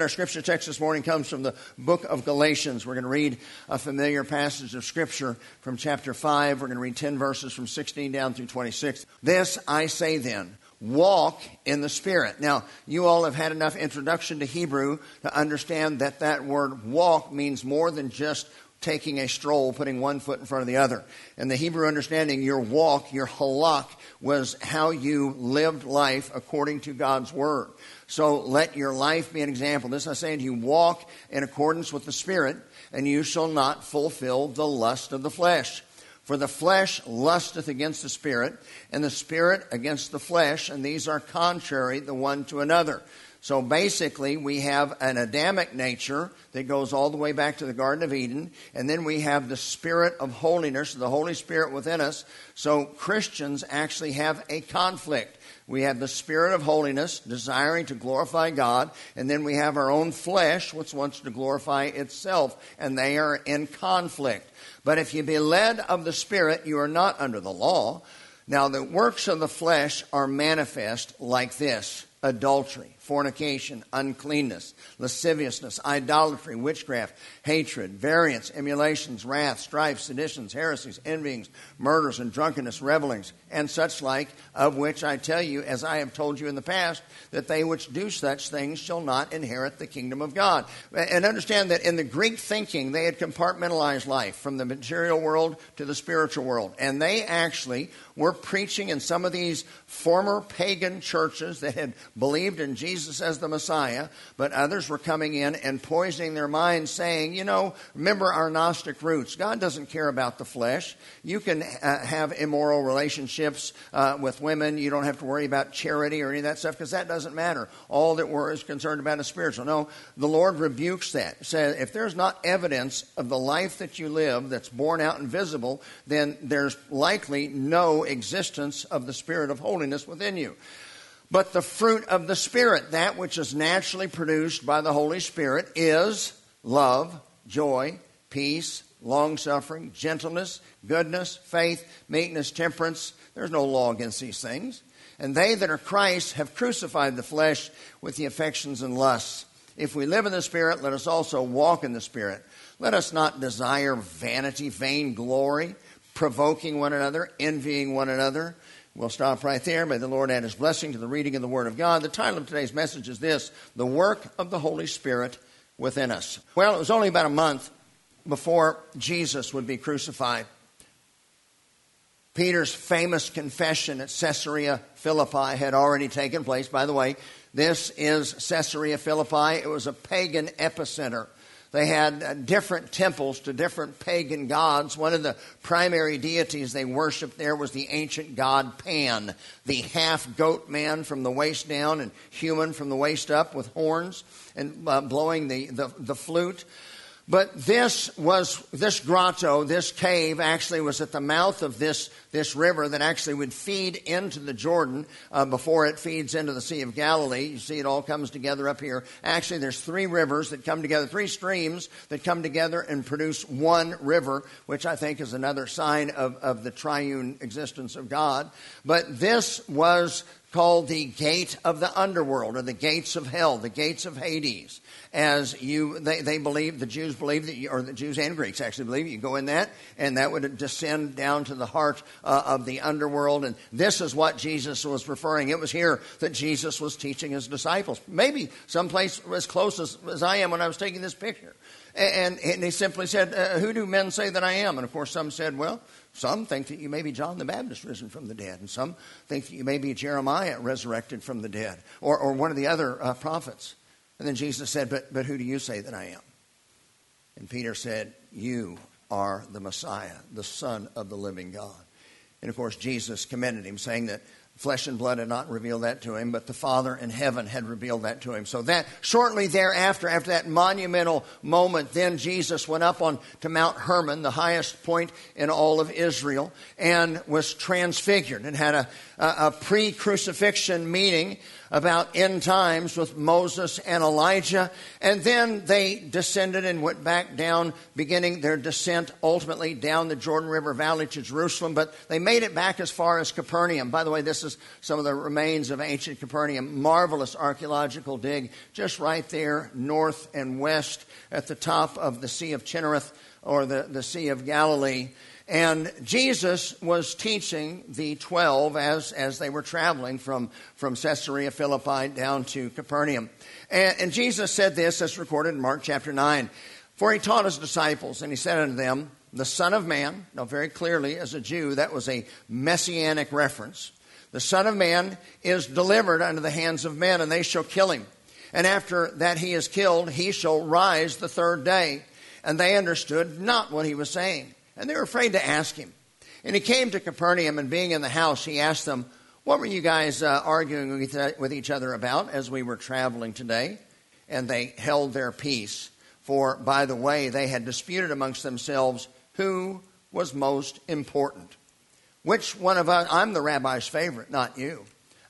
Our scripture text this morning comes from the book of Galatians. We're going to read a familiar passage of scripture from chapter 5. We're going to read 10 verses from 16 down through 26. This I say then walk in the Spirit. Now, you all have had enough introduction to Hebrew to understand that that word walk means more than just taking a stroll, putting one foot in front of the other. And the Hebrew understanding, your walk, your halak, was how you lived life according to God's Word. So let your life be an example. This I say to you, walk in accordance with the Spirit, and you shall not fulfill the lust of the flesh. For the flesh lusteth against the Spirit, and the Spirit against the flesh, and these are contrary the one to another. So basically, we have an Adamic nature that goes all the way back to the Garden of Eden, and then we have the Spirit of holiness, the Holy Spirit within us. So Christians actually have a conflict. We have the spirit of holiness, desiring to glorify God, and then we have our own flesh, which wants to glorify itself, and they are in conflict. But if you be led of the Spirit, you are not under the law. Now, the works of the flesh are manifest like this adultery fornication, uncleanness, lasciviousness, idolatry, witchcraft, hatred, variance, emulations, wrath, strife, seditions, heresies, envyings, murders, and drunkenness, revelings, and such like, of which I tell you, as I have told you in the past, that they which do such things shall not inherit the kingdom of God. And understand that in the Greek thinking, they had compartmentalized life from the material world to the spiritual world. And they actually were preaching in some of these former pagan churches that had believed in Jesus Jesus as the Messiah, but others were coming in and poisoning their minds, saying, you know, remember our Gnostic roots. God doesn't care about the flesh. You can uh, have immoral relationships uh, with women. You don't have to worry about charity or any of that stuff because that doesn't matter. All that we're is concerned about is spiritual. No, the Lord rebukes that. Says if there's not evidence of the life that you live that's born out and visible, then there's likely no existence of the spirit of holiness within you. But the fruit of the Spirit, that which is naturally produced by the Holy Spirit, is love, joy, peace, long suffering, gentleness, goodness, faith, meekness, temperance. There's no law against these things. And they that are Christ have crucified the flesh with the affections and lusts. If we live in the Spirit, let us also walk in the Spirit. Let us not desire vanity, vain glory, provoking one another, envying one another. We'll stop right there. May the Lord add his blessing to the reading of the Word of God. The title of today's message is this The Work of the Holy Spirit Within Us. Well, it was only about a month before Jesus would be crucified. Peter's famous confession at Caesarea Philippi had already taken place. By the way, this is Caesarea Philippi. It was a pagan epicenter they had uh, different temples to different pagan gods. One of the primary deities they worshiped there was the ancient god Pan, the half goat man from the waist down and human from the waist up with horns and uh, blowing the, the, the flute. But this was, this grotto, this cave actually was at the mouth of this, this river that actually would feed into the Jordan uh, before it feeds into the Sea of Galilee. You see, it all comes together up here. Actually, there's three rivers that come together, three streams that come together and produce one river, which I think is another sign of, of the triune existence of God. But this was called the gate of the underworld or the gates of hell, the gates of Hades as you, they, they believe, the Jews believe that, you, or the Jews and Greeks actually believe you go in that, and that would descend down to the heart uh, of the underworld. And this is what Jesus was referring. It was here that Jesus was teaching his disciples. Maybe someplace as close as, as I am when I was taking this picture. And, and he simply said, uh, Who do men say that I am? And of course, some said, Well, some think that you may be John the Baptist risen from the dead, and some think that you may be Jeremiah resurrected from the dead, or, or one of the other uh, prophets. And then Jesus said, but, but who do you say that I am? And Peter said, You are the Messiah, the Son of the living God. And of course, Jesus commended him, saying that flesh and blood had not revealed that to him, but the Father in heaven had revealed that to him. So that shortly thereafter, after that monumental moment, then Jesus went up on to Mount Hermon, the highest point in all of Israel, and was transfigured and had a, a, a pre-crucifixion meeting about end times with Moses and Elijah. And then they descended and went back down, beginning their descent ultimately down the Jordan River Valley to Jerusalem. But they made it back as far as Capernaum. By the way, this is some of the remains of ancient Capernaum. Marvelous archaeological dig just right there, north and west at the top of the Sea of Chinnereth or the, the Sea of Galilee. And Jesus was teaching the 12 as, as they were traveling from, from Caesarea Philippi down to Capernaum. And, and Jesus said this, as recorded in Mark chapter 9. For he taught his disciples, and he said unto them, The Son of Man, now very clearly as a Jew, that was a messianic reference. The Son of Man is delivered unto the hands of men, and they shall kill him. And after that he is killed, he shall rise the third day. And they understood not what he was saying and they were afraid to ask him. And he came to Capernaum, and being in the house, he asked them, What were you guys uh, arguing with each other about as we were traveling today? And they held their peace. For, by the way, they had disputed amongst themselves who was most important. Which one of us, I'm the rabbi's favorite, not you.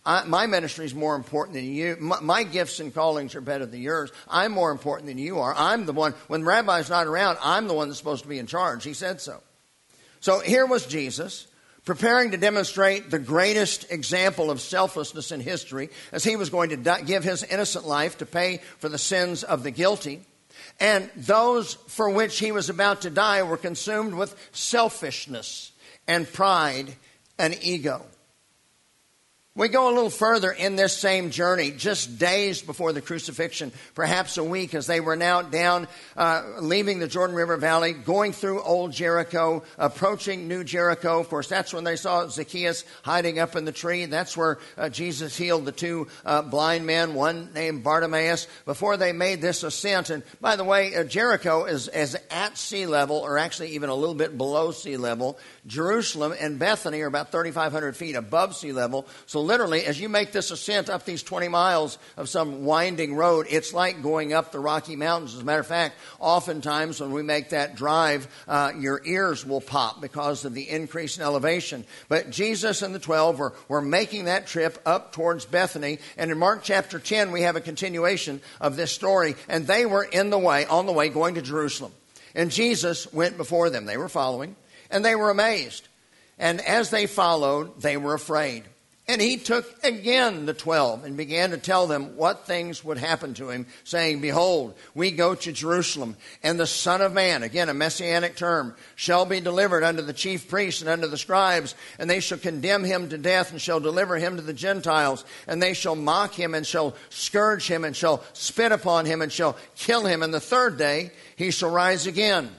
I, my ministry is more important than you. My, my, gifts and callings are better than yours. I'm more important than you are. I'm the one, when the rabbi's not around, I'm the one that's supposed to be in charge. He said so. So here was Jesus preparing to demonstrate the greatest example of selflessness in history as he was going to give his innocent life to pay for the sins of the guilty. And those for which he was about to die were consumed with selfishness and pride and ego. We go a little further in this same journey, just days before the crucifixion, perhaps a week, as they were now down, uh, leaving the Jordan River Valley, going through Old Jericho, approaching New Jericho. Of course, that's when they saw Zacchaeus hiding up in the tree. That's where uh, Jesus healed the two uh, blind men, one named Bartimaeus, before they made this ascent. And by the way, uh, Jericho is, is at sea level, or actually even a little bit below sea level. Jerusalem and Bethany are about 3,500 feet above sea level. So literally, as you make this ascent up these 20 miles of some winding road, it's like going up the Rocky Mountains. As a matter of fact, oftentimes when we make that drive, uh, your ears will pop because of the increase in elevation. But Jesus and the 12 were, were making that trip up towards Bethany. And in Mark chapter 10, we have a continuation of this story. And they were in the way, on the way, going to Jerusalem. And Jesus went before them. They were following and they were amazed. And as they followed, they were afraid. And he took again the twelve and began to tell them what things would happen to him, saying, Behold, we go to Jerusalem, and the Son of Man, again a messianic term, shall be delivered unto the chief priests and unto the scribes, and they shall condemn him to death, and shall deliver him to the Gentiles, and they shall mock him, and shall scourge him, and shall spit upon him, and shall kill him, and the third day he shall rise again.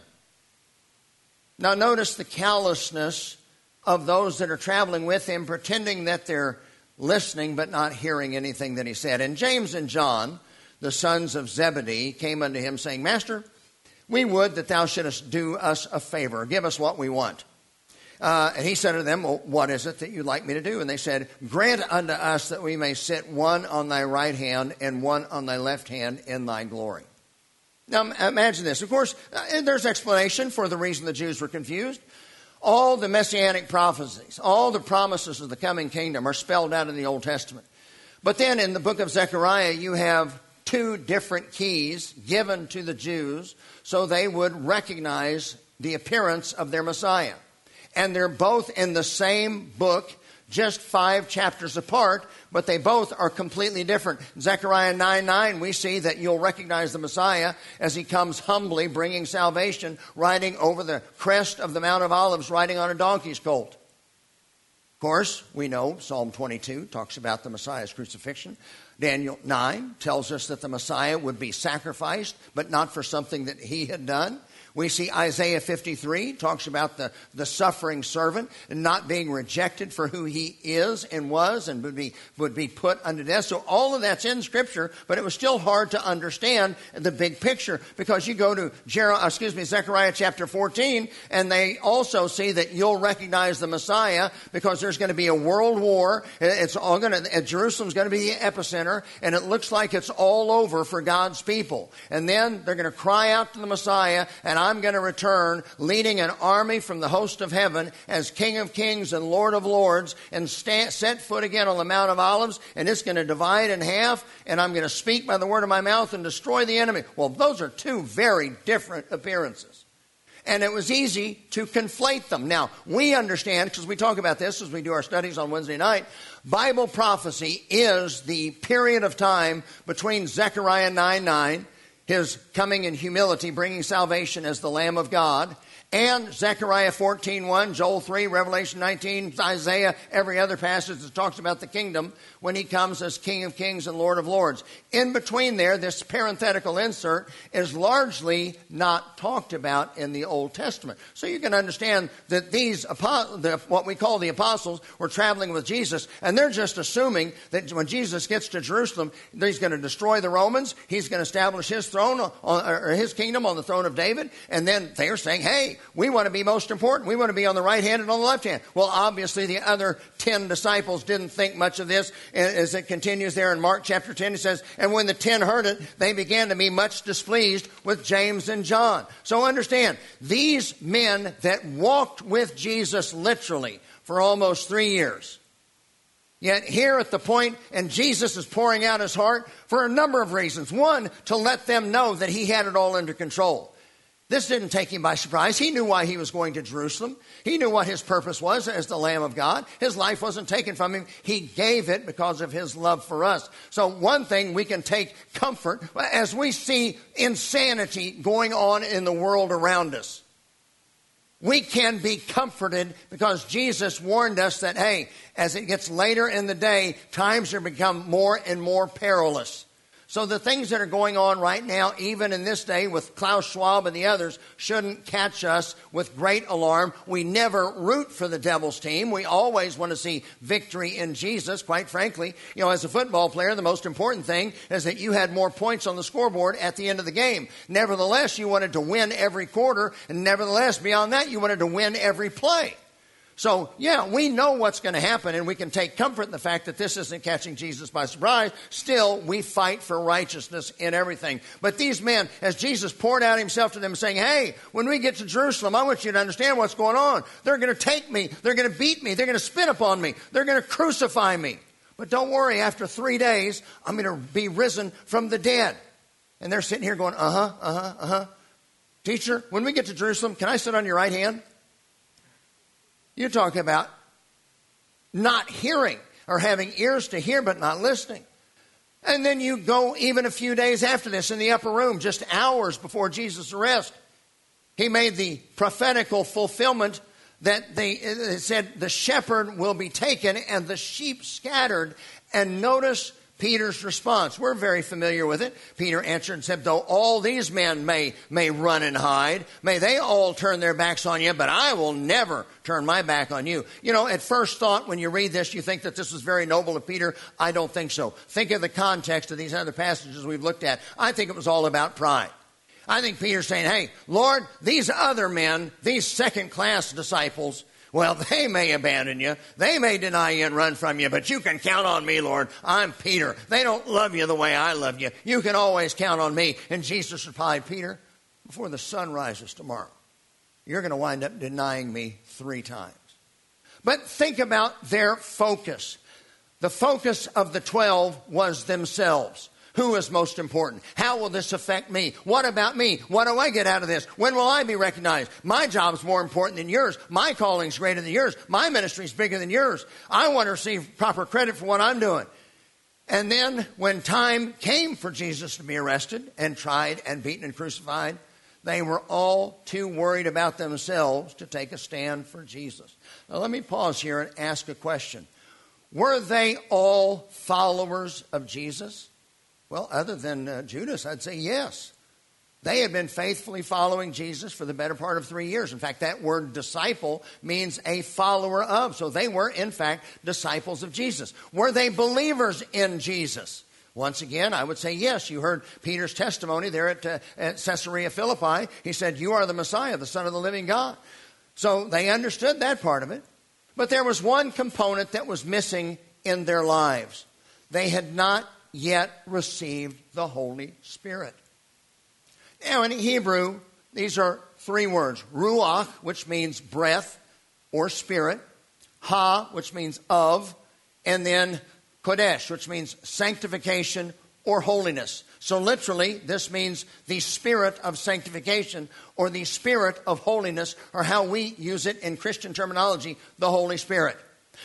Now, notice the callousness of those that are traveling with him, pretending that they're listening but not hearing anything that he said. And James and John, the sons of Zebedee, came unto him, saying, Master, we would that thou shouldest do us a favor, give us what we want. Uh, and he said to them, well, What is it that you'd like me to do? And they said, Grant unto us that we may sit one on thy right hand and one on thy left hand in thy glory. Now imagine this. Of course, uh, there's explanation for the reason the Jews were confused. All the messianic prophecies, all the promises of the coming kingdom are spelled out in the Old Testament. But then in the book of Zechariah, you have two different keys given to the Jews so they would recognize the appearance of their Messiah. And they're both in the same book just five chapters apart, but they both are completely different. Zechariah 9 9, we see that you'll recognize the Messiah as he comes humbly bringing salvation, riding over the crest of the Mount of Olives, riding on a donkey's colt. Of course, we know Psalm 22 talks about the Messiah's crucifixion. Daniel 9 tells us that the Messiah would be sacrificed, but not for something that he had done. We see Isaiah 53 talks about the, the suffering servant and not being rejected for who he is and was and would be, would be put unto death. So all of that's in Scripture, but it was still hard to understand the big picture because you go to Jer- uh, excuse me, Zechariah chapter 14 and they also see that you'll recognize the Messiah because there's going to be a world war. It's all going to, Jerusalem's going to be the epicenter and it looks like it's all over for God's people. And then they're going to cry out to the Messiah and I'm going to return leading an army from the host of heaven as King of kings and Lord of lords and stand, set foot again on the Mount of Olives and it's going to divide in half and I'm going to speak by the word of my mouth and destroy the enemy. Well, those are two very different appearances. And it was easy to conflate them. Now, we understand, because we talk about this as we do our studies on Wednesday night, Bible prophecy is the period of time between Zechariah 9 9 his coming in humility, bringing salvation as the Lamb of God, and Zechariah 14.1, Joel 3, Revelation 19, Isaiah, every other passage that talks about the kingdom when he comes as King of kings and Lord of lords. In between there, this parenthetical insert is largely not talked about in the Old Testament. So you can understand that these, what we call the apostles, were traveling with Jesus, and they're just assuming that when Jesus gets to Jerusalem, he's going to destroy the Romans, he's going to establish his throne, on, or his kingdom on the throne of David, and then they're saying, hey, we want to be most important. We want to be on the right hand and on the left hand. Well, obviously, the other ten disciples didn't think much of this. As it continues there in Mark chapter 10, it says, And when the ten heard it, they began to be much displeased with James and John. So understand, these men that walked with Jesus literally for almost three years, Yet here at the point, and Jesus is pouring out his heart for a number of reasons. One, to let them know that he had it all under control. This didn't take him by surprise. He knew why he was going to Jerusalem. He knew what his purpose was as the Lamb of God. His life wasn't taken from him. He gave it because of his love for us. So one thing we can take comfort as we see insanity going on in the world around us. We can be comforted because Jesus warned us that, hey, as it gets later in the day, times are become more and more perilous. So the things that are going on right now, even in this day with Klaus Schwab and the others, shouldn't catch us with great alarm. We never root for the devil's team. We always want to see victory in Jesus, quite frankly. You know, as a football player, the most important thing is that you had more points on the scoreboard at the end of the game. Nevertheless, you wanted to win every quarter, and nevertheless, beyond that, you wanted to win every play. So, yeah, we know what's going to happen, and we can take comfort in the fact that this isn't catching Jesus by surprise. Still, we fight for righteousness in everything. But these men, as Jesus poured out himself to them, saying, Hey, when we get to Jerusalem, I want you to understand what's going on. They're going to take me, they're going to beat me, they're going to spit upon me, they're going to crucify me. But don't worry, after three days, I'm going to be risen from the dead. And they're sitting here going, Uh huh, uh huh, uh huh. Teacher, when we get to Jerusalem, can I sit on your right hand? You're talking about not hearing or having ears to hear but not listening. And then you go even a few days after this in the upper room, just hours before Jesus' arrest. He made the prophetical fulfillment that they said the shepherd will be taken and the sheep scattered. And notice Peter's response. We're very familiar with it. Peter answered and said, Though all these men may, may run and hide, may they all turn their backs on you, but I will never turn my back on you. You know, at first thought, when you read this, you think that this was very noble of Peter. I don't think so. Think of the context of these other passages we've looked at. I think it was all about pride. I think Peter's saying, Hey, Lord, these other men, these second class disciples, well, they may abandon you. They may deny you and run from you, but you can count on me, Lord. I'm Peter. They don't love you the way I love you. You can always count on me. And Jesus replied, Peter, before the sun rises tomorrow, you're going to wind up denying me three times. But think about their focus. The focus of the 12 was themselves. Who is most important? How will this affect me? What about me? What do I get out of this? When will I be recognized? My job is more important than yours. My calling is greater than yours. My ministry is bigger than yours. I want to receive proper credit for what I'm doing. And then when time came for Jesus to be arrested and tried and beaten and crucified, they were all too worried about themselves to take a stand for Jesus. Now let me pause here and ask a question. Were they all followers of Jesus? Well, other than uh, Judas, I'd say yes. They had been faithfully following Jesus for the better part of three years. In fact, that word disciple means a follower of. So they were, in fact, disciples of Jesus. Were they believers in Jesus? Once again, I would say yes. You heard Peter's testimony there at, uh, at Caesarea Philippi. He said, You are the Messiah, the Son of the living God. So they understood that part of it. But there was one component that was missing in their lives. They had not yet received the Holy Spirit. Now, in Hebrew, These are three words Ruach, which means breath or spirit, Ha, which means of, and then Kodesh, which means sanctification or holiness. So, literally, this means the spirit of sanctification or the spirit of holiness, or how we use it in Christian terminology, the Holy Spirit.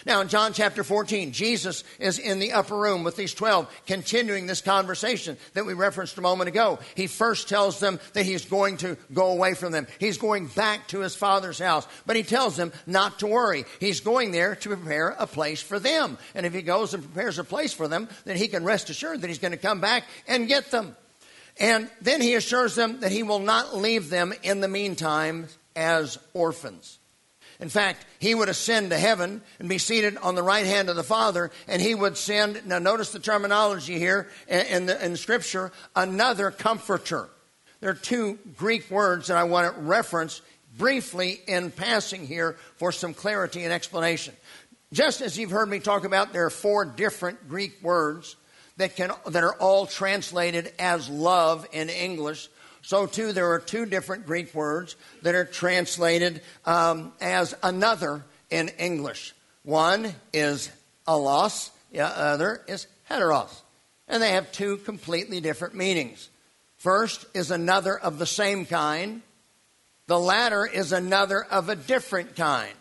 Now, in John chapter 14, Jesus is in the upper room with these 12, continuing this conversation that we referenced a moment ago. He first tells them that he's going to go away from them. He's going back to his father's house. But he tells them not to worry. He's going there to prepare a place for them. And if he goes and prepares a place for them, then he can rest assured that he's going to come back and get them. And then he assures them that he will not leave them in the meantime as orphans. In fact, he would ascend to heaven and be seated on the right hand of the Father, and he would send, now notice the terminology here in, the, in Scripture, another comforter. There are two Greek words that I want to reference briefly in passing here for some clarity and explanation. Just as you've heard me talk about, there are four different Greek words that, can, that are all translated as love in English. So, too, there are two different Greek words that are translated um, as another in English. One is allos, the other is heteros. And they have two completely different meanings. First is another of the same kind, the latter is another of a different kind.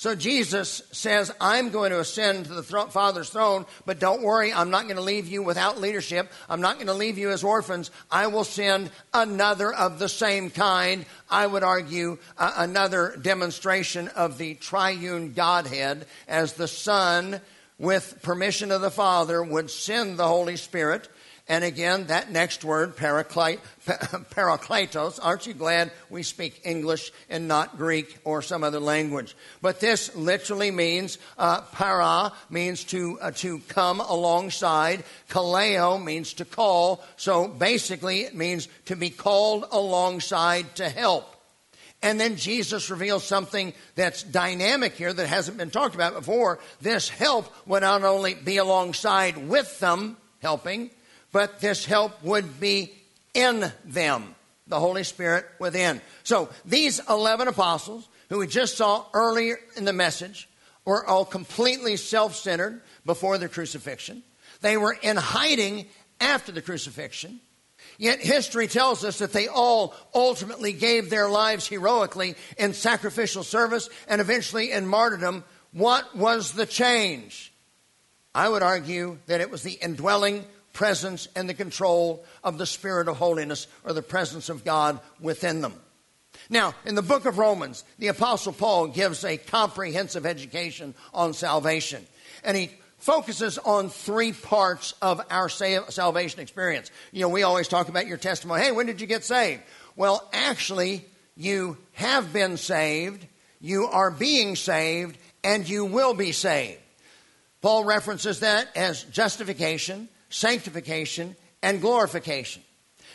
So Jesus says, I'm going to ascend to the Father's throne, but don't worry, I'm not going to leave you without leadership. I'm not going to leave you as orphans. I will send another of the same kind. I would argue uh, another demonstration of the triune Godhead as the Son, with permission of the Father, would send the Holy Spirit and again, that next word, parakletos, aren't you glad we speak English and not Greek or some other language? But this literally means, uh, para means to, uh, to come alongside. Kaleo means to call. So basically, it means to be called alongside to help. And then Jesus reveals something that's dynamic here that hasn't been talked about before. This help would not only be alongside with them, helping, but this help would be in them, the Holy Spirit within. So these 11 apostles, who we just saw earlier in the message, were all completely self centered before the crucifixion. They were in hiding after the crucifixion. Yet history tells us that they all ultimately gave their lives heroically in sacrificial service and eventually in martyrdom. What was the change? I would argue that it was the indwelling presence and the control of the Spirit of holiness or the presence of God within them. Now, in the book of Romans, the Apostle Paul gives a comprehensive education on salvation. And he focuses on three parts of our salvation experience. You know, we always talk about your testimony. Hey, when did you get saved? Well, actually, you have been saved, you are being saved, and you will be saved. Paul references that as justification, sanctification, and glorification.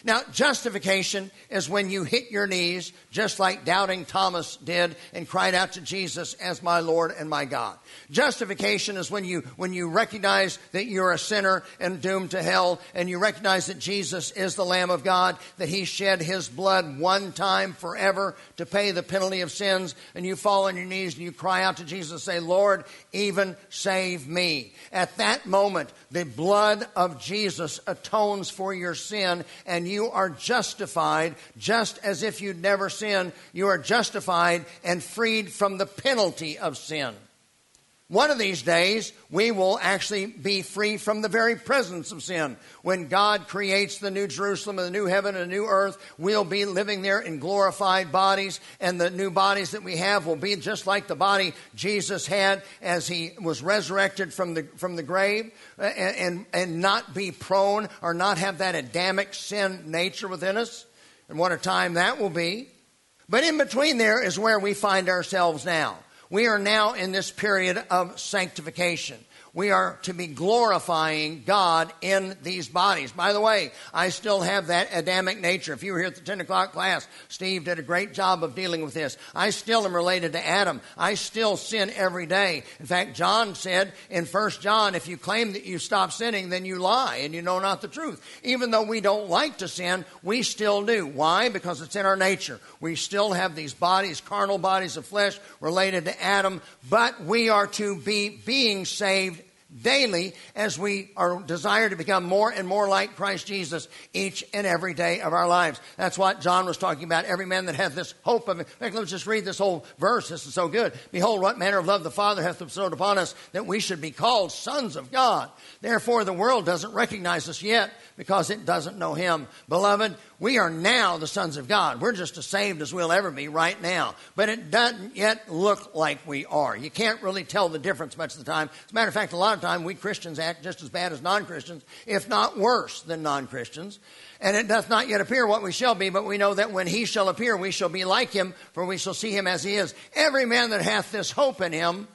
Now, justification is when you hit your knees, just like doubting Thomas did, and cried out to Jesus as my Lord and my God. Justification is when you, when you recognize that you're a sinner and doomed to hell, and you recognize that Jesus is the Lamb of God, that He shed His blood one time forever to pay the penalty of sins, and you fall on your knees and you cry out to Jesus, say, Lord, even save me. At that moment, the blood of Jesus atones for your sin, and you you are justified just as if you'd never sinned. You are justified and freed from the penalty of sin. One of these days, we will actually be free from the very presence of sin. When God creates the new Jerusalem and the new heaven and the new earth, we'll be living there in glorified bodies, and the new bodies that we have will be just like the body Jesus had as he was resurrected from the, from the grave, and, and, and not be prone or not have that Adamic sin nature within us. And what a time that will be. But in between there is where we find ourselves now. We are now in this period of sanctification. We are to be glorifying God in these bodies. By the way, I still have that Adamic nature. If you were here at the 10 o'clock class, Steve did a great job of dealing with this. I still am related to Adam. I still sin every day. In fact, John said in 1 John, if you claim that you stop sinning, then you lie and you know not the truth. Even though we don't like to sin, we still do. Why? Because it's in our nature. We still have these bodies, carnal bodies of flesh related to Adam, but we are to be being saved daily as we are desire to become more and more like Christ Jesus each and every day of our lives. That's what John was talking about. Every man that hath this hope of it. Let's just read this whole verse. This is so good. Behold, what manner of love the Father hath bestowed upon us that we should be called sons of God. Therefore, the world doesn't recognize us yet because it doesn't know Him. Beloved, we are now the sons of God. We're just as saved as we'll ever be right now. But it doesn't yet look like we are. You can't really tell the difference much of the time. As a matter of fact, a lot of time we Christians act just as bad as non Christians, if not worse than non Christians. And it doth not yet appear what we shall be, but we know that when he shall appear, we shall be like him, for we shall see him as he is. Every man that hath this hope in him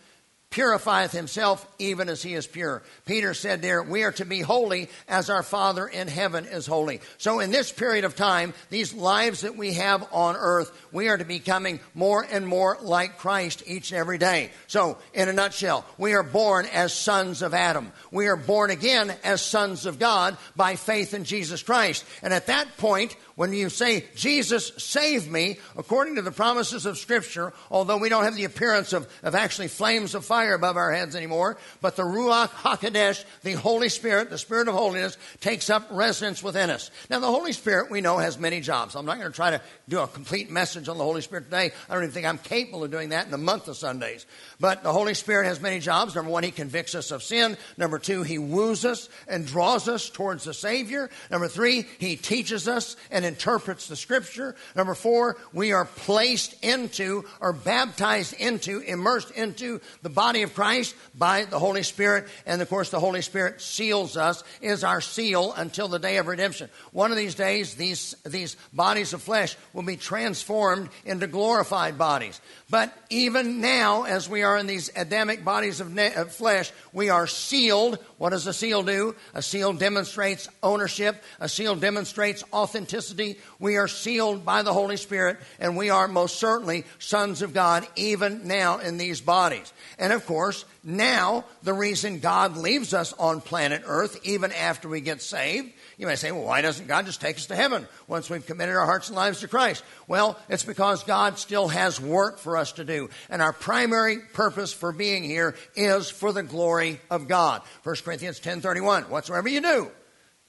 purifieth himself even as he is pure. Peter said there, we are to be holy as our Father in heaven is holy. So in this period of time, these lives that we have on earth, we are to be becoming more and more like Christ each and every day. So in a nutshell, we are born as sons of Adam. We are born again as sons of God by faith in Jesus Christ. And at that point, when you say, Jesus save me, according to the promises of Scripture, although we don't have the appearance of, of actually flames of fire above our heads anymore, but the Ruach HaKodesh, the Holy Spirit, the Spirit of holiness, takes up residence within us. Now, the Holy Spirit, we know, has many jobs. I'm not going to try to do a complete message on the Holy Spirit today. I don't even think I'm capable of doing that in a month of Sundays. But the Holy Spirit has many jobs. Number one, He convicts us of sin. Number two, He woos us and draws us towards the Savior. Number three, He teaches us and interprets the Scripture. Number four, we are placed into or baptized into, immersed into the body of Christ by the Holy Spirit. And of course, the Holy Spirit seals us, is our seal until the day of redemption. One of these days, these, these bodies of flesh will be transformed into glorified bodies. But even now, as we are in these Adamic bodies of, ne- of, flesh, we are sealed. What does a seal do? A seal demonstrates ownership. A seal demonstrates authenticity. We are sealed by the Holy Spirit, and we are most certainly sons of God even now in these bodies. And of course, now the reason God leaves us on planet Earth, even after we get saved, you may say, well, why doesn't God just take us to heaven once we've committed our hearts and lives to Christ? Well, it's because God still has work for us to do. And our primary purpose for being here is for the glory of God. 1 Corinthians 10.31, whatsoever you do,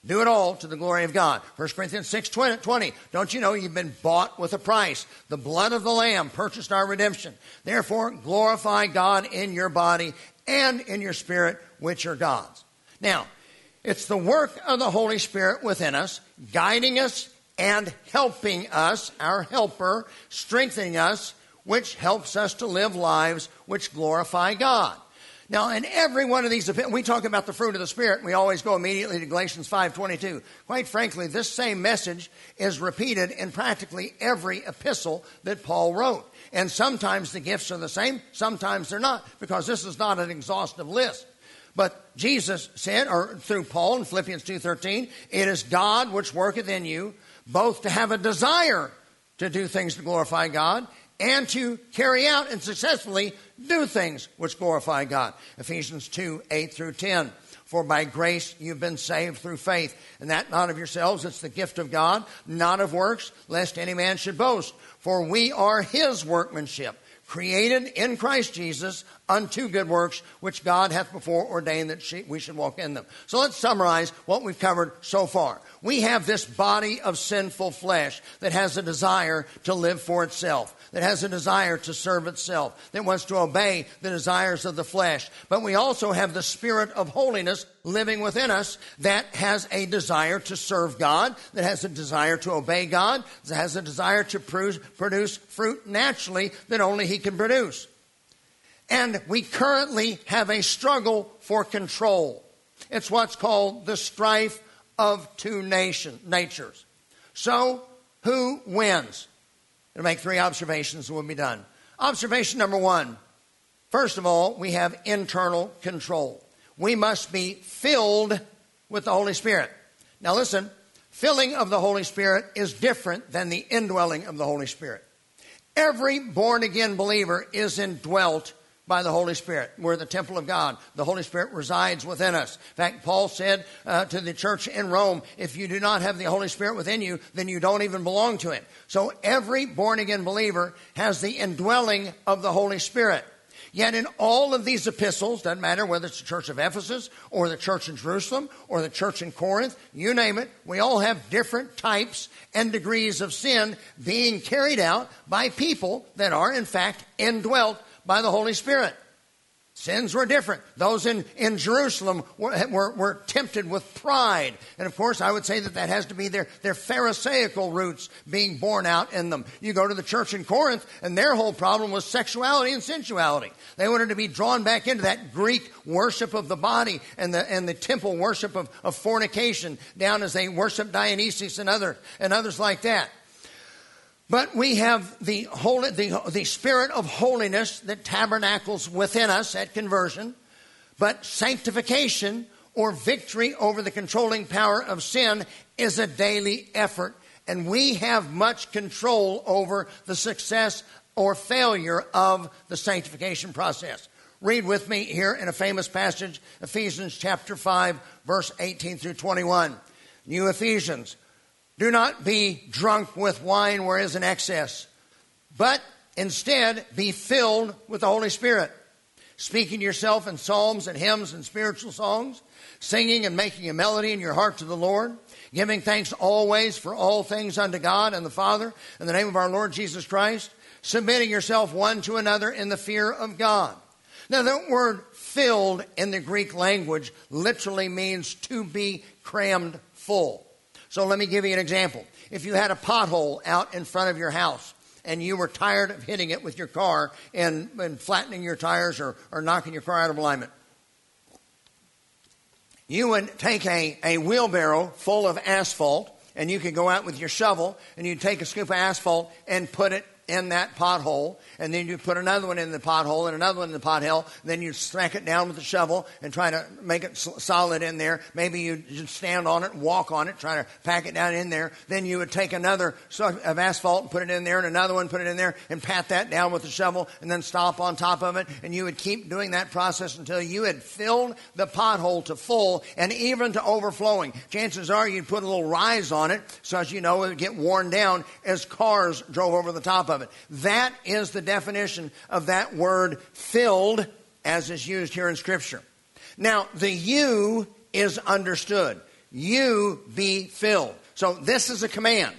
do it all to the glory of God. 1 Corinthians 6 20, Don't you know you've been bought with a price? The blood of the Lamb purchased our redemption. Therefore, glorify God in your body and in your spirit, which are God's. Now, it's the work of the Holy Spirit within us, guiding us and helping us, our helper, strengthening us, which helps us to live lives which glorify God. Now, in every one of these, we talk about the fruit of the Spirit, and we always go immediately to Galatians 5.22. Quite frankly, this same message is repeated in practically every epistle that Paul wrote. And sometimes the gifts are the same, sometimes they're not, because this is not an exhaustive list. But Jesus said, or through Paul in Philippians 2.13, it is God which worketh in you, both to have a desire to do things to glorify God and to carry out and successfully do things which glorify God. Ephesians 2, 8 through 10. For by grace you've been saved through faith, and that not of yourselves, it's the gift of God, not of works, lest any man should boast. For we are his workmanship created in Christ Jesus unto good works, which God hath before ordained that we should walk in them. So let's summarize what we've covered so far. We have this body of sinful flesh that has a desire to live for itself, that has a desire to serve itself, that wants to obey the desires of the flesh. But we also have the spirit of holiness living within us that has a desire to serve God, that has a desire to obey God, that has a desire to produce fruit naturally that only He can produce. And we currently have a struggle for control. It's what's called the strife of two nation, natures. So, who wins? I'll make three observations and we'll be done. Observation number one first of all, we have internal control. we must be filled with the Holy Spirit. Now, listen, filling of the Holy Spirit is different than the indwelling of the Holy Spirit. Every born again believer is indwelt by the Holy Spirit. We're the temple of God. The Holy Spirit resides within us. In fact, Paul said uh, to the church in Rome, if you do not have the Holy Spirit within you, then you don't even belong to it. So every born again believer has the indwelling of the Holy Spirit. Yet in all of these epistles, doesn't matter whether it's the church of Ephesus or the church in Jerusalem or the church in Corinth, you name it, we all have different types and degrees of sin being carried out by people that are in fact indwelt by the Holy Spirit. Sins were different. Those in, in Jerusalem were, were, were, tempted with pride. And of course, I would say that that has to be their, their Pharisaical roots being born out in them. You go to the church in Corinth, and their whole problem was sexuality and sensuality. They wanted to be drawn back into that Greek worship of the body and the, and the temple worship of, of fornication down as they worship Dionysus and, other, and others like that. But we have the, holy, the, the spirit of holiness that tabernacles within us at conversion. But sanctification or victory over the controlling power of sin is a daily effort. And we have much control over the success or failure of the sanctification process. Read with me here in a famous passage, Ephesians chapter 5, verse 18 through 21. New Ephesians, do not be drunk with wine where is an excess, but instead be filled with the Holy Spirit, speaking to yourself in psalms and hymns and spiritual songs, singing and making a melody in your heart to the Lord, giving thanks always for all things unto God and the Father in the name of our Lord Jesus Christ, submitting yourself one to another in the fear of God. Now, that word filled in the Greek language literally means to be crammed full. So let me give you an example. If you had a pothole out in front of your house and you were tired of hitting it with your car and, and flattening your tires or, or knocking your car out of alignment, you would take a, a wheelbarrow full of asphalt and you could go out with your shovel and you'd take a scoop of asphalt and put it in that pothole, and then you put another one in the pothole and another one in the pothole. Then you smack it down with the shovel and try to make it solid in there. Maybe you just stand on it and walk on it, try to pack it down in there. Then you would take another of asphalt and put it in there, and another one, put it in there, and pat that down with the shovel, and then stop on top of it. And you would keep doing that process until you had filled the pothole to full and even to overflowing. Chances are you'd put a little rise on it so as you know it would get worn down as cars drove over the top of it of it. That is the definition of that word filled as is used here in Scripture. Now, the you is understood. You be filled. So this is a command.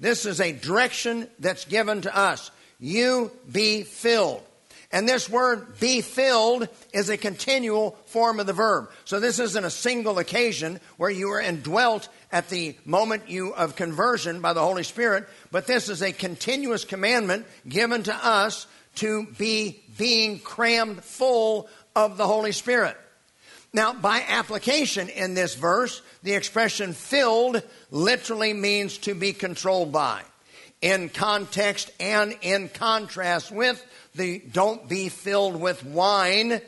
This is a direction that's given to us. You be filled. And this word be filled is a continual form of the verb. So this isn't a single occasion where you are indwelt at the moment you of conversion by the Holy Spirit, but this is a continuous commandment given to us to be being crammed full of the Holy Spirit. Now, by application in this verse, the expression filled literally means to be controlled by. In context and in contrast with the don't be filled with wine,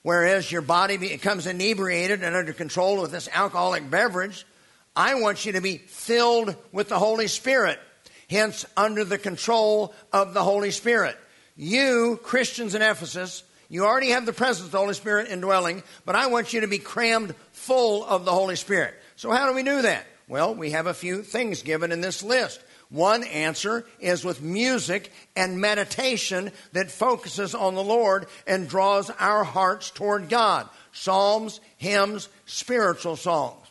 whereas your body becomes inebriated and under control with this alcoholic beverage. I want you to be filled with the Holy Spirit, hence under the control of the Holy Spirit. You, Christians in Ephesus, you already have the presence of the Holy Spirit indwelling, but I want you to be crammed full of the Holy Spirit. So how do we do that? Well, we have a few things given in this list. One answer is with music and meditation that focuses on the Lord and draws our hearts toward God. Psalms, hymns, spiritual songs.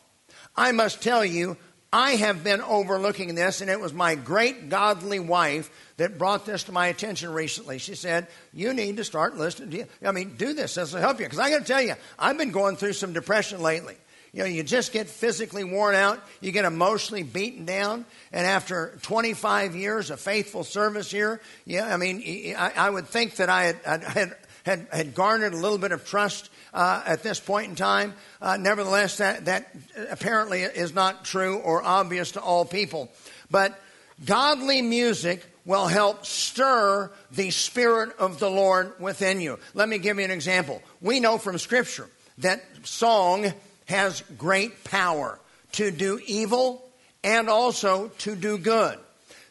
I must tell you, I have been overlooking this, and it was my great godly wife that brought this to my attention recently. She said, You need to start listening. To you. I mean, do this. This will help you. Because I got to tell you, I've been going through some depression lately. You know, you just get physically worn out, you get emotionally beaten down, and after 25 years of faithful service here, yeah, I mean, I, I would think that I had, had, had, had garnered a little bit of trust uh, at this point in time. Uh, nevertheless, that, that apparently is not true or obvious to all people. But godly music will help stir the Spirit of the Lord within you. Let me give you an example. We know from Scripture that song has great power to do evil and also to do good.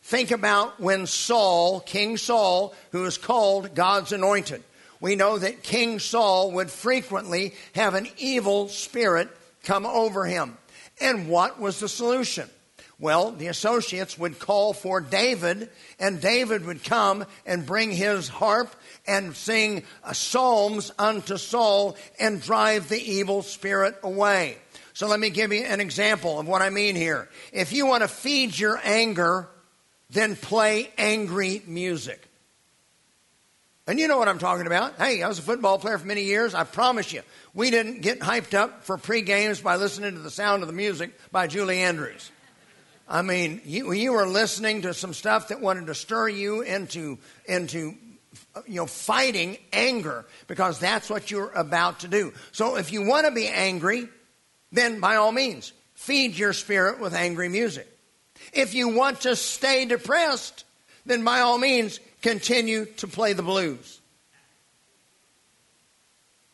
Think about when Saul, King Saul, who is called God's anointed, we know that King Saul would frequently have an evil spirit come over him. And what was the solution? Well, the associates would call for David, and David would come and bring his harp and sing psalms unto Saul and drive the evil spirit away. So let me give you an example of what I mean here. If you want to feed your anger, then play angry music. And you know what I'm talking about. Hey, I was a football player for many years. I promise you, we didn't get hyped up for pre games by listening to the sound of the music by Julie Andrews. I mean, you, you were listening to some stuff that wanted to stir you into, into you know, fighting anger because that's what you're about to do. So if you want to be angry, then by all means, feed your spirit with angry music. If you want to stay depressed, then by all means, continue to play the blues.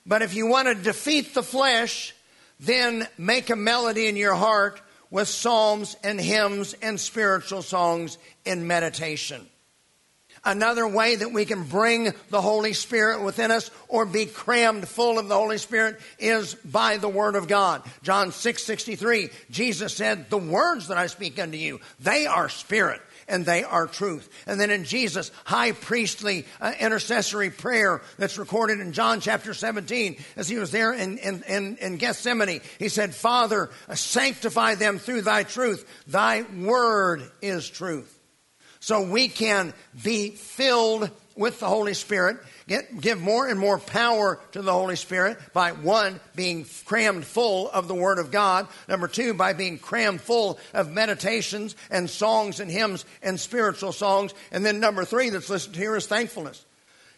But if you want to defeat the flesh, then make a melody in your heart with psalms and hymns and spiritual songs in meditation. Another way that we can bring the Holy Spirit within us or be crammed full of the Holy Spirit is by the Word of God. John 6 63, Jesus said, The words that I speak unto you, they are spirit and they are truth. And then in Jesus' high priestly uh, intercessory prayer that's recorded in John chapter 17, as he was there in, in, in, in Gethsemane, he said, Father, uh, sanctify them through thy truth. Thy word is truth. So we can be filled with the Holy Spirit Get, give more and more power to the Holy Spirit by one, being crammed full of the Word of God. Number two, by being crammed full of meditations and songs and hymns and spiritual songs. And then number three that's listed here is thankfulness.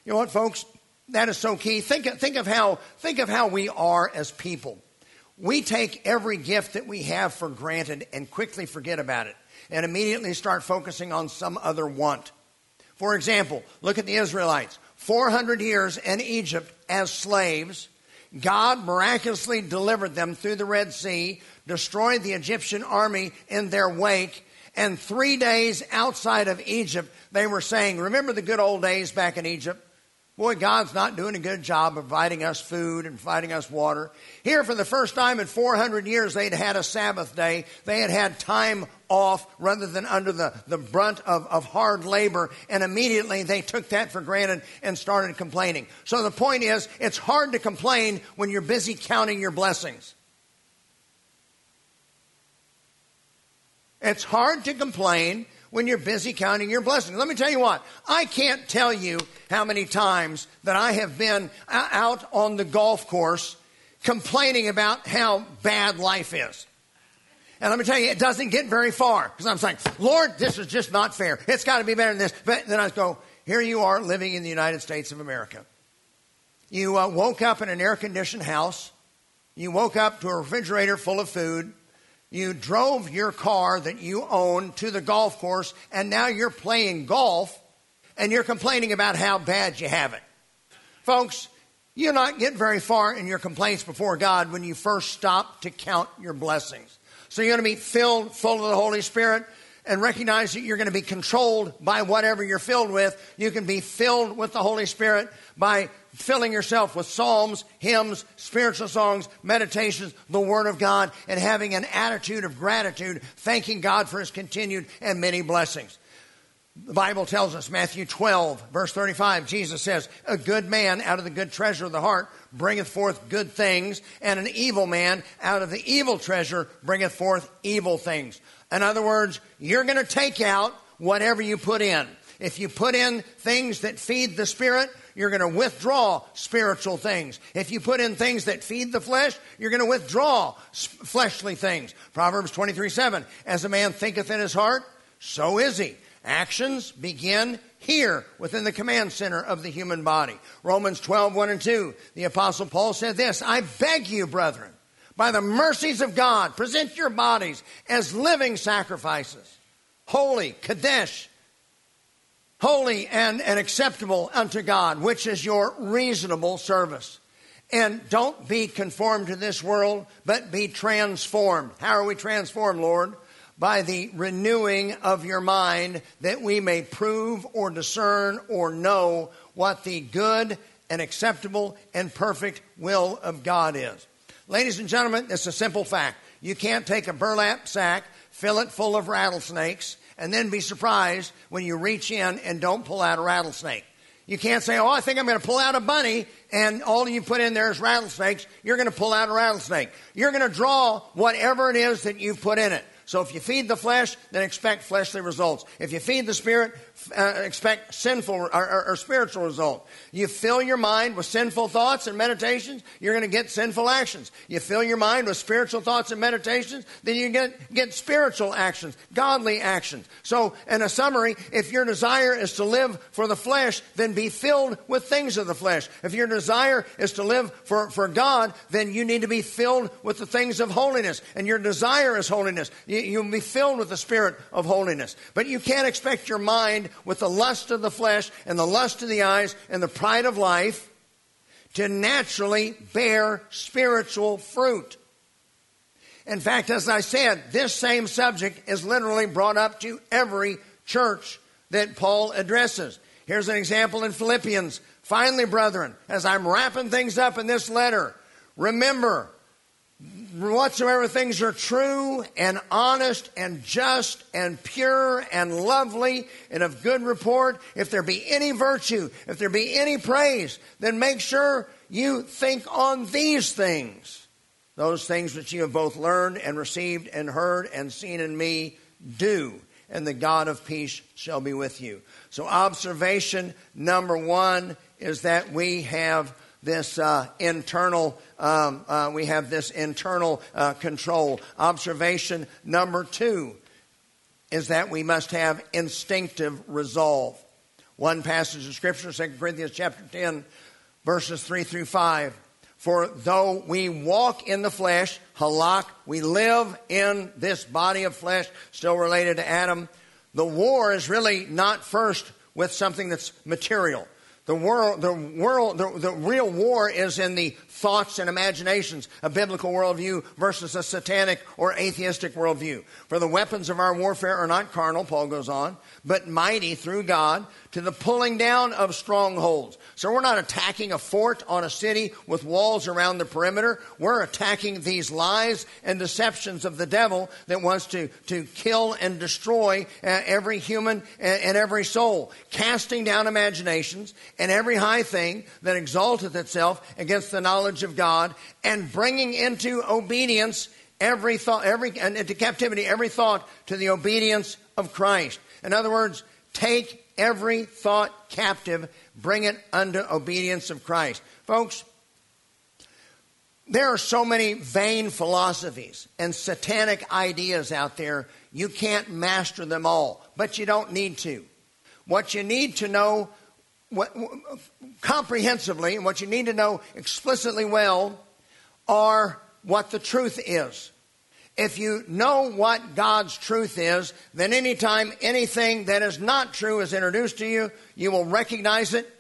You know what, folks? That is so key. Think, think, of how, think of how we are as people. We take every gift that we have for granted and quickly forget about it and immediately start focusing on some other want. For example, look at the Israelites. 400 years in Egypt as slaves. God miraculously delivered them through the Red Sea, destroyed the Egyptian army in their wake, and three days outside of Egypt, they were saying, Remember the good old days back in Egypt? Boy, God's not doing a good job of providing us food and providing us water. Here, for the first time in 400 years, they'd had a Sabbath day. They had had time off rather than under the, the brunt of, of hard labor. And immediately they took that for granted and started complaining. So the point is, it's hard to complain when you're busy counting your blessings. It's hard to complain when you're busy counting your blessings. Let me tell you what, I can't tell you how many times that I have been out on the golf course complaining about how bad life is. And let me tell you, it doesn't get very far because I'm saying, Lord, this is just not fair. It's got to be better than this. But then I go, here you are living in the United States of America. You uh, woke up in an air conditioned house. You woke up to a refrigerator full of food. You drove your car that you own to the golf course, and now you're playing golf, and you're complaining about how bad you have it. Folks, you not get very far in your complaints before God when you first stop to count your blessings. So you're going to be filled full of the Holy Spirit and recognize that you're going to be controlled by whatever you're filled with. You can be filled with the Holy Spirit by filling yourself with psalms, hymns, spiritual songs, meditations, the Word of God, and having an attitude of gratitude, thanking God for His continued and many blessings. The Bible tells us, Matthew 12, verse 35, Jesus says, A good man out of the good treasure of the heart bringeth forth good things, and an evil man out of the evil treasure bringeth forth evil things. In other words, you're going to take out whatever you put in. If you put in things that feed the spirit, you're going to withdraw spiritual things. If you put in things that feed the flesh, you're going to withdraw fleshly things. Proverbs 23 7. As a man thinketh in his heart, so is he. Actions begin here within the command center of the human body. Romans 12 1 and 2. The Apostle Paul said this I beg you, brethren, by the mercies of God, present your bodies as living sacrifices, holy, kadosh, holy and, and acceptable unto God, which is your reasonable service. And don't be conformed to this world, but be transformed. How are we transformed, Lord? By the renewing of your mind that we may prove or discern or know what the good and acceptable and perfect will of God is. Ladies and gentlemen, it's a simple fact. You can't take a burlap sack, fill it full of rattlesnakes, and then be surprised when you reach in and don't pull out a rattlesnake. You can't say, oh, I think I'm going to pull out a bunny, and all you put in there is rattlesnakes. You're going to pull out a rattlesnake. You're going to draw whatever it is that you put in it. So if you feed the flesh, then expect fleshly results. If you feed the spirit, uh, expect sinful or, or, or, spiritual result. You fill your mind with sinful thoughts and meditations, you're going to get sinful actions. You fill your mind with spiritual thoughts and meditations, then you get, get spiritual actions, godly actions. So, in a summary, if your desire is to live for the flesh, then be filled with things of the flesh. If your desire is to live for, for God, then you need to be filled with the things of holiness. And your desire is holiness. You, you'll be filled with the spirit of holiness. But you can't expect your mind with the lust of the flesh and the lust of the eyes and the pride of life to naturally bear spiritual fruit. In fact, as I said, this same subject is literally brought up to every church that Paul addresses. Here's an example in Philippians. Finally, brethren, as I'm wrapping things up in this letter, remember whatsoever things are true and honest and just and pure and lovely and of good report, if there be any virtue, if there be any praise, then make sure you think on these things. Those things which you have both learned and received and heard and seen in me, do, and the God of peace shall be with you. So, observation number one is that we have this uh, internal um, uh, we have this internal uh, control. Observation number two is that we must have instinctive resolve. One passage of scripture 2 corinthians chapter 10 verses 3 through 5 for though we walk in the flesh halak we live in this body of flesh still related to adam the war is really not first with something that's material the world, the world, the, the real war is in the thoughts and imaginations, a biblical worldview versus a satanic or atheistic worldview. For the weapons of our warfare are not carnal, Paul goes on, but mighty through God to the pulling down of strongholds. So we're not attacking a fort on a city with walls around the perimeter. We're attacking these lies and deceptions of the devil that wants to, to kill and destroy uh, every human and, and every soul, casting down imaginations and every high thing that exalteth itself against the knowledge of God and bringing into obedience every thought, every, and into captivity every thought to the obedience of Christ. In other words, take every thought captive, bring it under obedience of Christ. Folks, there are so many vain philosophies and satanic ideas out there, you can't master them all, but you don't need to. What you need to know what, comprehensively and what you need to know explicitly well are what the truth is if you know what God's truth is, then anytime anything that is not true is introduced to you, you will recognize it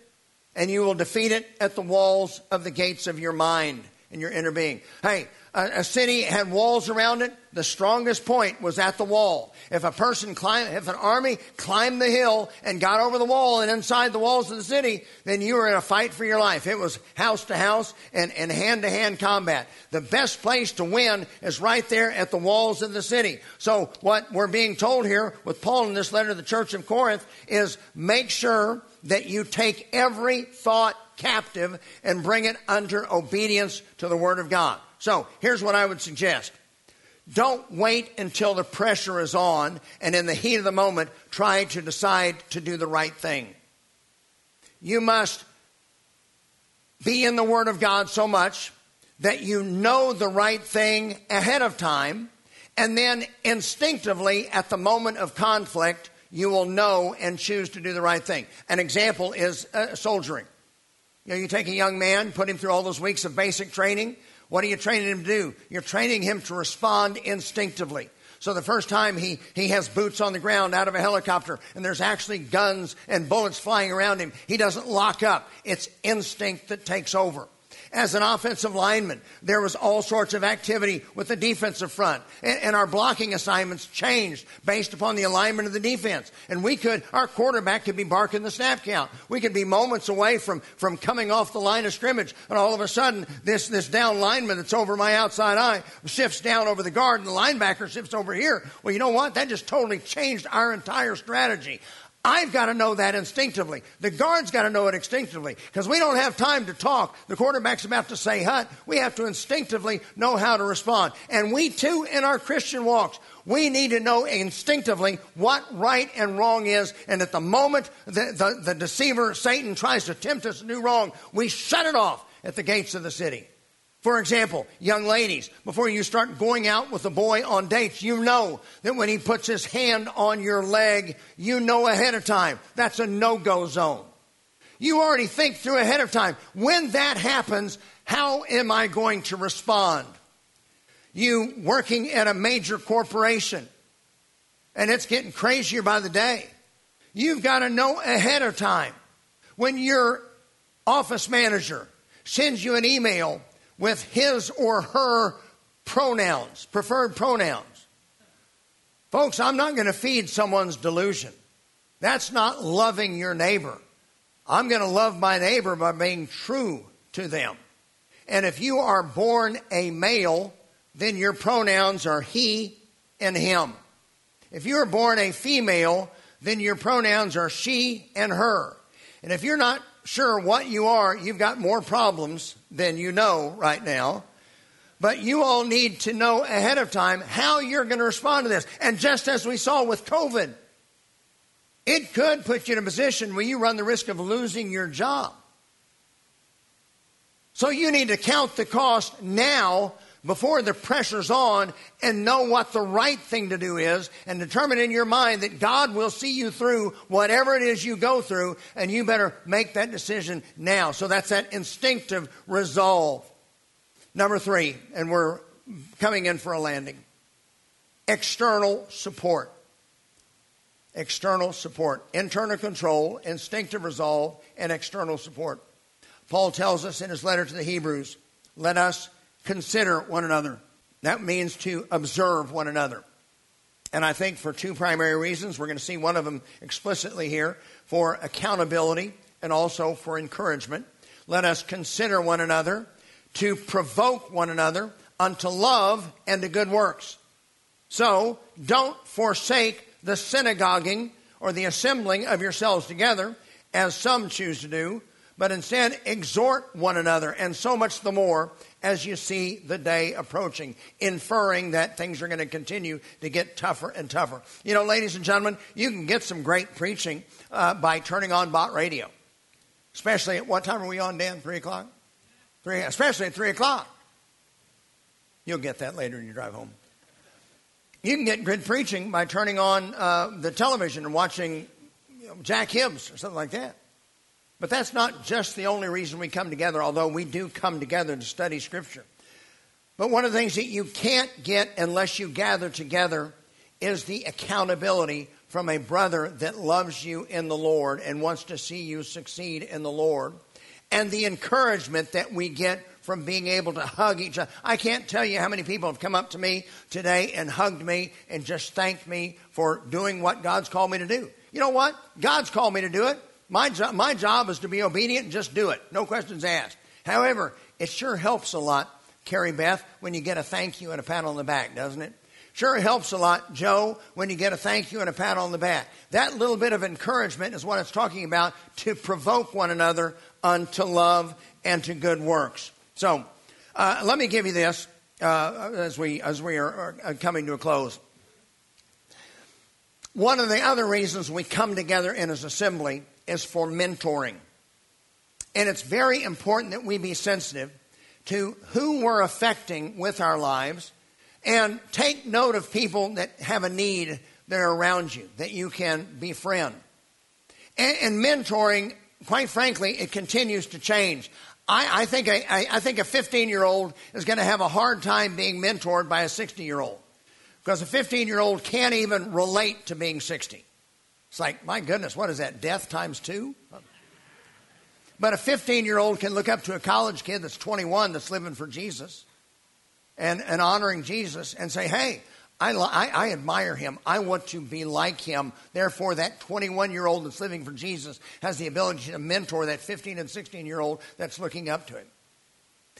and you will defeat it at the walls of the gates of your mind and your inner being. Hey, a, a, city had walls around it. The strongest point was at the wall. If a person climbed, if an army climbed the hill and got over the wall and inside the walls of the city, then you were in a fight for your life. It was house to house and, and hand to hand combat. The best place to win is right there at the walls of the city. So what we're being told here with Paul in this letter to the church of Corinth is make sure that you take every thought captive and bring it under obedience to the Word of God. So here's what I would suggest. Don't wait until the pressure is on and in the heat of the moment try to decide to do the right thing. You must be in the Word of God so much that you know the right thing ahead of time, and then instinctively at the moment of conflict, you will know and choose to do the right thing. An example is uh, soldiering. You know, you take a young man, put him through all those weeks of basic training, what are you training him to do? You're training him to respond instinctively. So the first time he, he has boots on the ground out of a helicopter and there's actually guns and bullets flying around him, he doesn't lock up. It's instinct that takes over. As an offensive lineman, there was all sorts of activity with the defensive front. And, and, our blocking assignments changed based upon the alignment of the defense. And we could, our quarterback could be barking the snap count. We could be moments away from, from coming off the line of scrimmage. And all of a sudden, this, this down lineman that's over my outside eye shifts down over the guard and the linebacker shifts over here. Well, you know what? That just totally changed our entire strategy. I've got to know that instinctively. The guard's got to know it instinctively because we don't have time to talk. The quarterback's about to say hut. We have to instinctively know how to respond. And we too, in our Christian walks, we need to know instinctively what right and wrong is. And at the moment the, the, the deceiver, Satan, tries to tempt us to do wrong, we shut it off at the gates of the city. For example, young ladies, before you start going out with a boy on dates, you know that when he puts his hand on your leg, you know ahead of time that's a no go zone. You already think through ahead of time. When that happens, how am I going to respond? You working at a major corporation, and it's getting crazier by the day. You've got to know ahead of time. When your office manager sends you an email with his or her pronouns, preferred pronouns. Folks, I'm not going to feed someone's delusion. That's not loving your neighbor. I'm going to love my neighbor by being true to them. And if you are born a male, then your pronouns are he and him. If you are born a female, then your pronouns are she and her. And if you're not sure what you are, you've got more problems than you know right now. But you all need to know ahead of time how you're going to respond to this. And just as we saw with COVID, it could put you in a position where you run the risk of losing your job. So you need to count the cost now before the pressure's on and know what the right thing to do is and determine in your mind that God will see you through whatever it is you go through and you better make that decision now. So that's that instinctive resolve. Number three, and we're coming in for a landing. External support. External support. Internal control, instinctive resolve, and external support. Paul tells us in his letter to the Hebrews, let us consider one another. That means to observe one another. And I think for two primary reasons, we're going to see one of them explicitly here for accountability and also for encouragement. Let us consider one another to provoke one another unto love and to good works. So don't forsake the synagoguing or the assembling of yourselves together, as some choose to do, but instead exhort one another, and so much the more as you see the day approaching, inferring that things are going to continue to get tougher and tougher. You know, ladies and gentlemen, you can get some great preaching uh, by turning on Bott radio, especially at what time are we on, Dan? Three o'clock? Three, especially at three o'clock. You'll get that later in your drive home. You can get good preaching by turning on uh, the television and watching you know, Jack Hibbs or something like that. But that's not just the only reason we come together, although we do come together to study Scripture. But one of the things that you can't get unless you gather together is the accountability from a brother that loves you in the Lord and wants to see you succeed in the Lord, and the encouragement that we get from being able to hug each other. I can't tell you how many people have come up to me today and hugged me and just thanked me for doing what God's called me to do. You know what? God's called me to do it. My, jo- my job is to be obedient and just do it. No questions asked. However, it sure helps a lot, Carrie Beth, when you get a thank you and a pat on the back, doesn't it? Sure helps a lot, Joe, when you get a thank you and a pat on the back. That little bit of encouragement is what it's talking about to provoke one another unto love and to good works. So, uh, let me give you this uh, as we as we are, are coming to a close. One of the other reasons we come together in as assembly is for mentoring. And it's very important that we be sensitive to who we're affecting with our lives and take note of people that have a need that are around you that you can befriend. And, and mentoring, quite frankly, it continues to change. I, I think think a 15 year old is going to have a hard time being mentored by a 60 year old because a 15 year old can't even relate to being 60. It's like, my goodness, what is that? Death times two? But a 15 year old can look up to a college kid that's 21 that's living for Jesus and, and honoring Jesus and say, hey, I, I, I, admire him. I want to be like him. Therefore, that 21 year old that's living for Jesus has the ability to mentor that 15 and 16 year old that's looking up to him.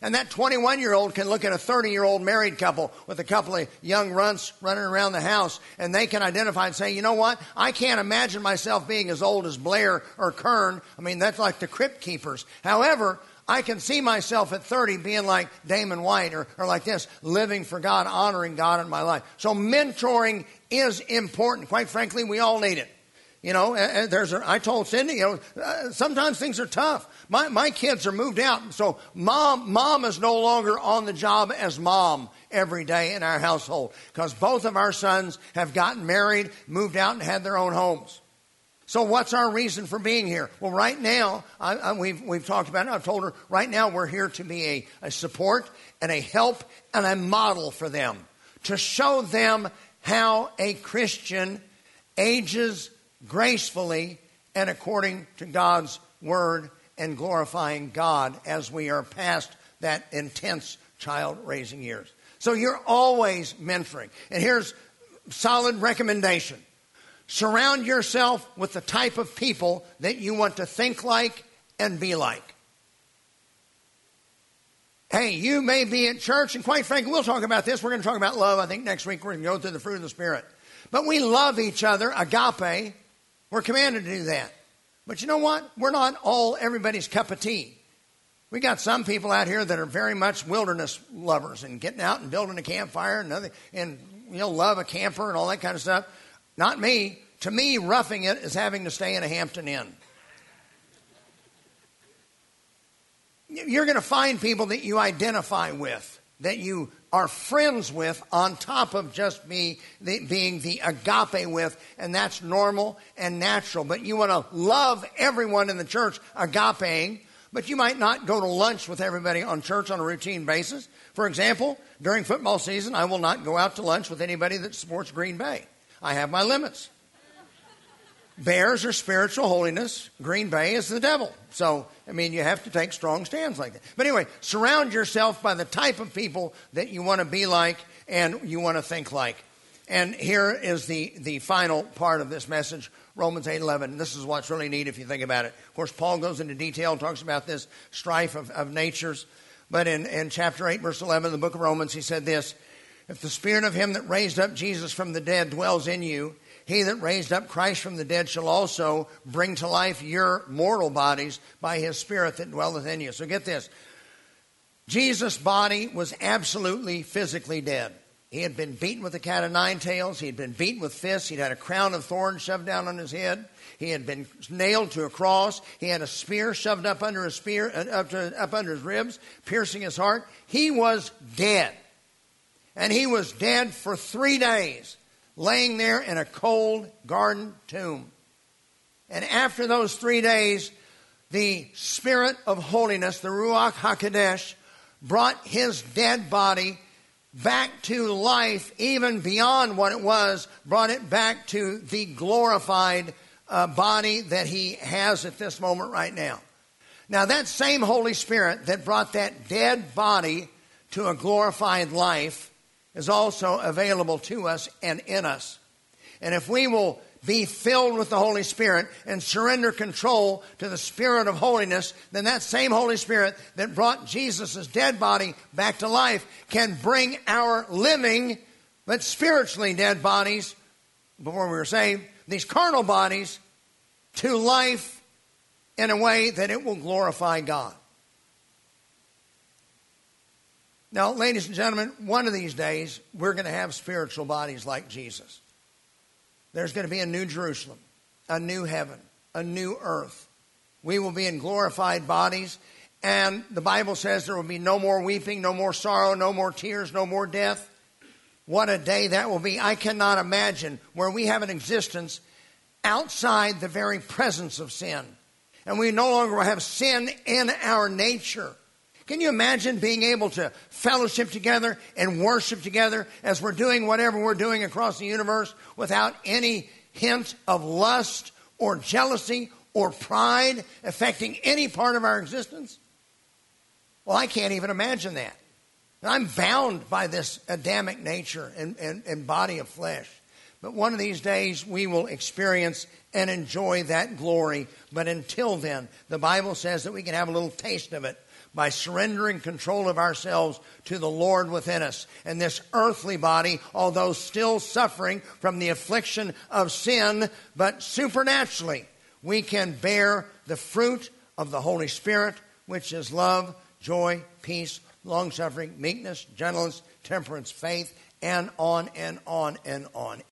And that 21 year old can look at a 30 year old married couple with a couple of young runts running around the house, and they can identify and say, you know what? I can't imagine myself being as old as Blair or Kern. I mean, that's like the crypt keepers. However, I can see myself at 30 being like Damon White or, or like this, living for God, honoring God in my life. So mentoring is important. Quite frankly, we all need it. You know, there's a, I told Cindy, you know, uh, sometimes things are tough. My, my kids are moved out, so mom, mom is no longer on the job as mom every day in our household because both of our sons have gotten married, moved out, and had their own homes. So, what's our reason for being here? Well, right now, I, I, we've, we've talked about it. I've told her, right now, we're here to be a, a support and a help and a model for them, to show them how a Christian ages gracefully and according to God's word and glorifying God as we are past that intense child raising years. So, you're always mentoring. And here's solid recommendation Surround yourself with the type of people that you want to think like and be like. Hey, you may be at church, and quite frankly, we'll talk about this. We're going to talk about love. I think next week we're going to go through the fruit of the Spirit. But we love each other, agape. We're commanded to do that. But you know what? We're not all everybody's cup of tea. We got some people out here that are very much wilderness lovers and getting out and building a campfire and, other, and you know love a camper and all that kind of stuff. Not me. To me, roughing it is having to stay in a Hampton Inn. You're going to find people that you identify with, that you are friends with, on top of just be the, being the agape with, and that's normal and natural. But you want to love everyone in the church agapeing, but you might not go to lunch with everybody on church on a routine basis. For example, during football season, I will not go out to lunch with anybody that supports Green Bay. I have my limits. Bears are spiritual holiness. Green Bay is the devil. So, I mean, you have to take strong stands like that. But anyway, surround yourself by the type of people that you want to be like and you want to think like. And here is the, the final part of this message, Romans 8 11. This is what's really neat if you think about it. Of course, Paul goes into detail and talks about this strife of, of natures. But in, in chapter 8, verse 11, the book of Romans, he said this if the spirit of him that raised up Jesus from the dead dwells in you, he that raised up Christ from the dead shall also bring to life your mortal bodies by his spirit that dwelleth in you. So get this. Jesus' body was absolutely physically dead. He had been beaten with a cat of nine tails. He had been beaten with fists. He'd had a crown of thorns shoved down on his head. He had been nailed to a cross. He had a spear shoved up under his spear, uh, up, to, up under his ribs, piercing his heart. He was dead. And he was dead for three days, laying there in a cold garden tomb. And after those three days, the Spirit of holiness, the Ruach HaKodesh, brought his dead body back to life, even beyond what it was, brought it back to the glorified uh, body that he has at this moment right now. Now, that same Holy Spirit that brought that dead body to a glorified life is also available to us and in us. And if we will be filled with the Holy Spirit and surrender control to the Spirit of holiness, then that same Holy Spirit that brought Jesus' dead body back to life can bring our living but spiritually dead bodies, before we were saved, these carnal bodies, to life in a way that it will glorify God. Now, ladies and gentlemen, one of these days we're going to have spiritual bodies like Jesus. There's going to be a new Jerusalem, a new heaven, a new earth. We will be in glorified bodies, and the Bible says there will be no more weeping, no more sorrow, no more tears, no more death. What a day that will be. I cannot imagine where we have an existence outside the very presence of sin. And we no longer have sin in our nature. Can you imagine being able to fellowship together and worship together as we're doing whatever we're doing across the universe without any hint of lust or jealousy or pride affecting any part of our existence? Well, I can't even imagine that. I'm bound by this Adamic nature and, and, and body of flesh. But one of these days we will experience and enjoy that glory. But until then, the Bible says that we can have a little taste of it by surrendering control of ourselves to the Lord within us. And this earthly body, although still suffering from the affliction of sin, but supernaturally, we can bear the fruit of the Holy Spirit, which is love, joy, peace, long suffering, meekness, gentleness, temperance, faith, and on and on and on.